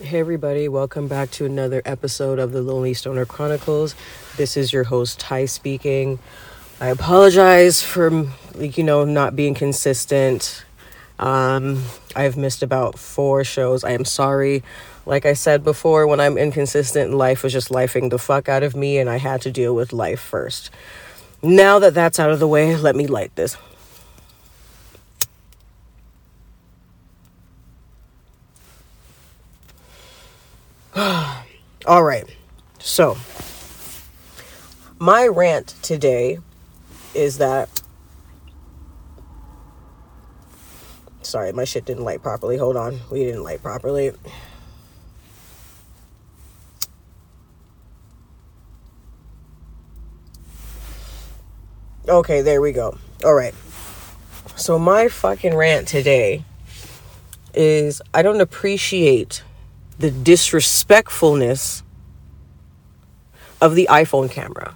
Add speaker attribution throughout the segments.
Speaker 1: Hey, everybody, welcome back to another episode of the Lonely Stoner Chronicles. This is your host, Ty, speaking. I apologize for, you know, not being consistent. Um, I've missed about four shows. I am sorry. Like I said before, when I'm inconsistent, life was just lifing the fuck out of me, and I had to deal with life first. Now that that's out of the way, let me light this. All right. So, my rant today is that. Sorry, my shit didn't light properly. Hold on. We didn't light properly. Okay, there we go. All right. So, my fucking rant today is I don't appreciate the disrespectfulness of the iPhone camera.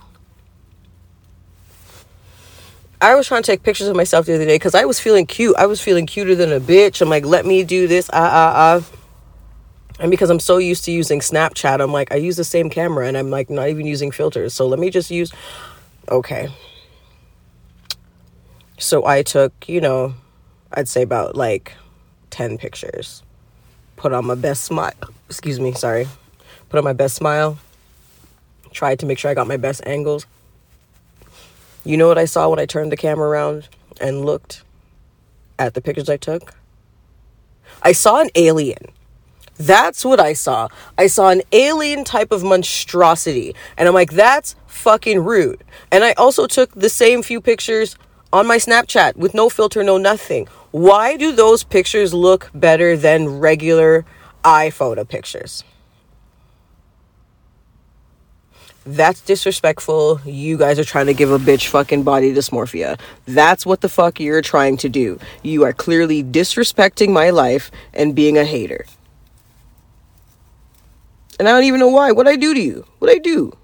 Speaker 1: I was trying to take pictures of myself the other day because I was feeling cute. I was feeling cuter than a bitch. I'm like, let me do this, ah, ah, ah. And because I'm so used to using Snapchat, I'm like, I use the same camera and I'm like not even using filters. So let me just use. Okay. So I took, you know, I'd say about like 10 pictures put on my best smile. Excuse me, sorry. Put on my best smile. Tried to make sure I got my best angles. You know what I saw when I turned the camera around and looked at the pictures I took? I saw an alien. That's what I saw. I saw an alien type of monstrosity. And I'm like, that's fucking rude. And I also took the same few pictures on my Snapchat with no filter, no nothing. Why do those pictures look better than regular iPhoto pictures? That's disrespectful. You guys are trying to give a bitch fucking body dysmorphia. That's what the fuck you're trying to do. You are clearly disrespecting my life and being a hater. And I don't even know why. What I do to you? What I do?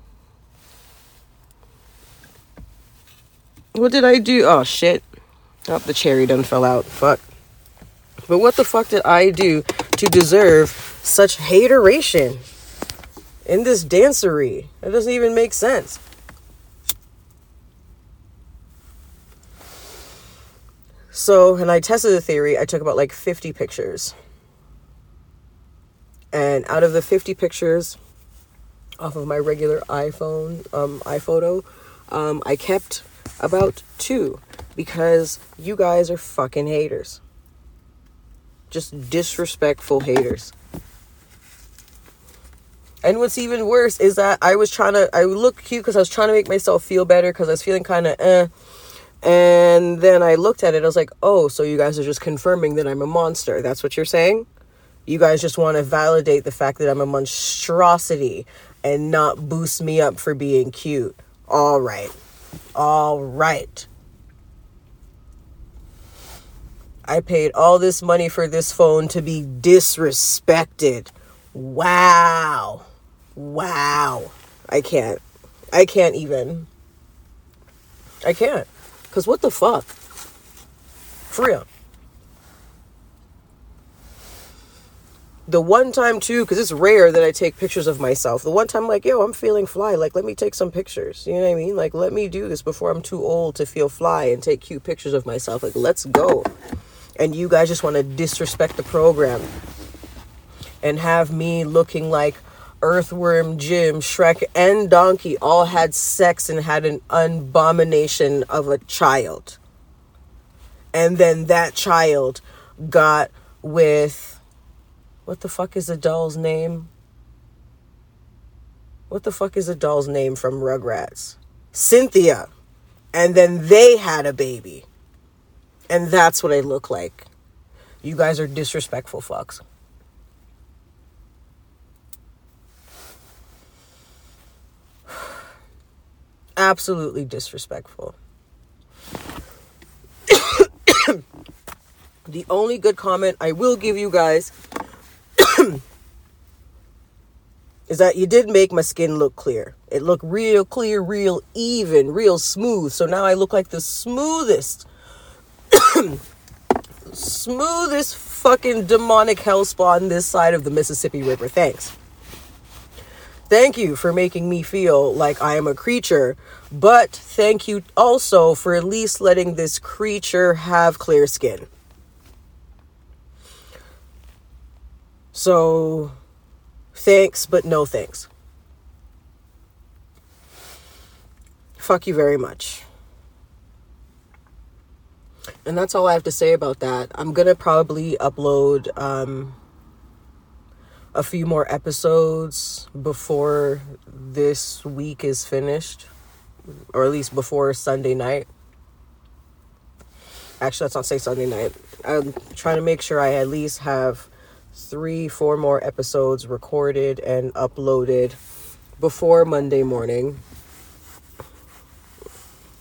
Speaker 1: What did I do? Oh shit. Oh, the cherry done fell out. Fuck. But what the fuck did I do to deserve such hateration in this dancery? It doesn't even make sense. So, and I tested the theory. I took about like 50 pictures. And out of the 50 pictures off of my regular iPhone, um, iPhoto, um, I kept about two because you guys are fucking haters. Just disrespectful haters. And what's even worse is that I was trying to, I look cute because I was trying to make myself feel better because I was feeling kind of eh. And then I looked at it, I was like, oh, so you guys are just confirming that I'm a monster. That's what you're saying? You guys just want to validate the fact that I'm a monstrosity and not boost me up for being cute. All right. All right. I paid all this money for this phone to be disrespected. Wow. Wow. I can't. I can't even. I can't. Because what the fuck? For real. the one time too, because it's rare that I take pictures of myself. The one time, like, yo, I'm feeling fly. Like, let me take some pictures. You know what I mean? Like, let me do this before I'm too old to feel fly and take cute pictures of myself. Like, let's go. And you guys just want to disrespect the program and have me looking like Earthworm Jim, Shrek, and Donkey all had sex and had an abomination of a child. And then that child got with what the fuck is a doll's name? What the fuck is a doll's name from Rugrats? Cynthia. And then they had a baby. And that's what I look like. You guys are disrespectful fucks. Absolutely disrespectful. the only good comment I will give you guys is that you did make my skin look clear. It looked real clear, real even, real smooth. So now I look like the smoothest, smoothest fucking demonic hell hellspawn this side of the Mississippi River. Thanks. Thank you for making me feel like I am a creature, but thank you also for at least letting this creature have clear skin. So, thanks, but no thanks. Fuck you very much. And that's all I have to say about that. I'm gonna probably upload um, a few more episodes before this week is finished, or at least before Sunday night. Actually, let's not say Sunday night. I'm trying to make sure I at least have three, four more episodes recorded and uploaded before Monday morning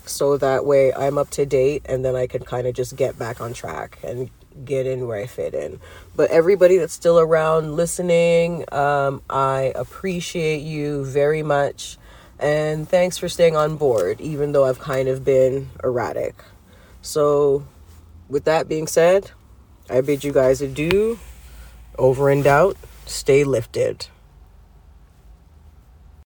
Speaker 1: so that way I'm up to date and then I can kind of just get back on track and get in where I fit in. But everybody that's still around listening, um, I appreciate you very much. And thanks for staying on board, even though I've kind of been erratic. So, with that being said, I bid you guys adieu. Over and out. Stay lifted.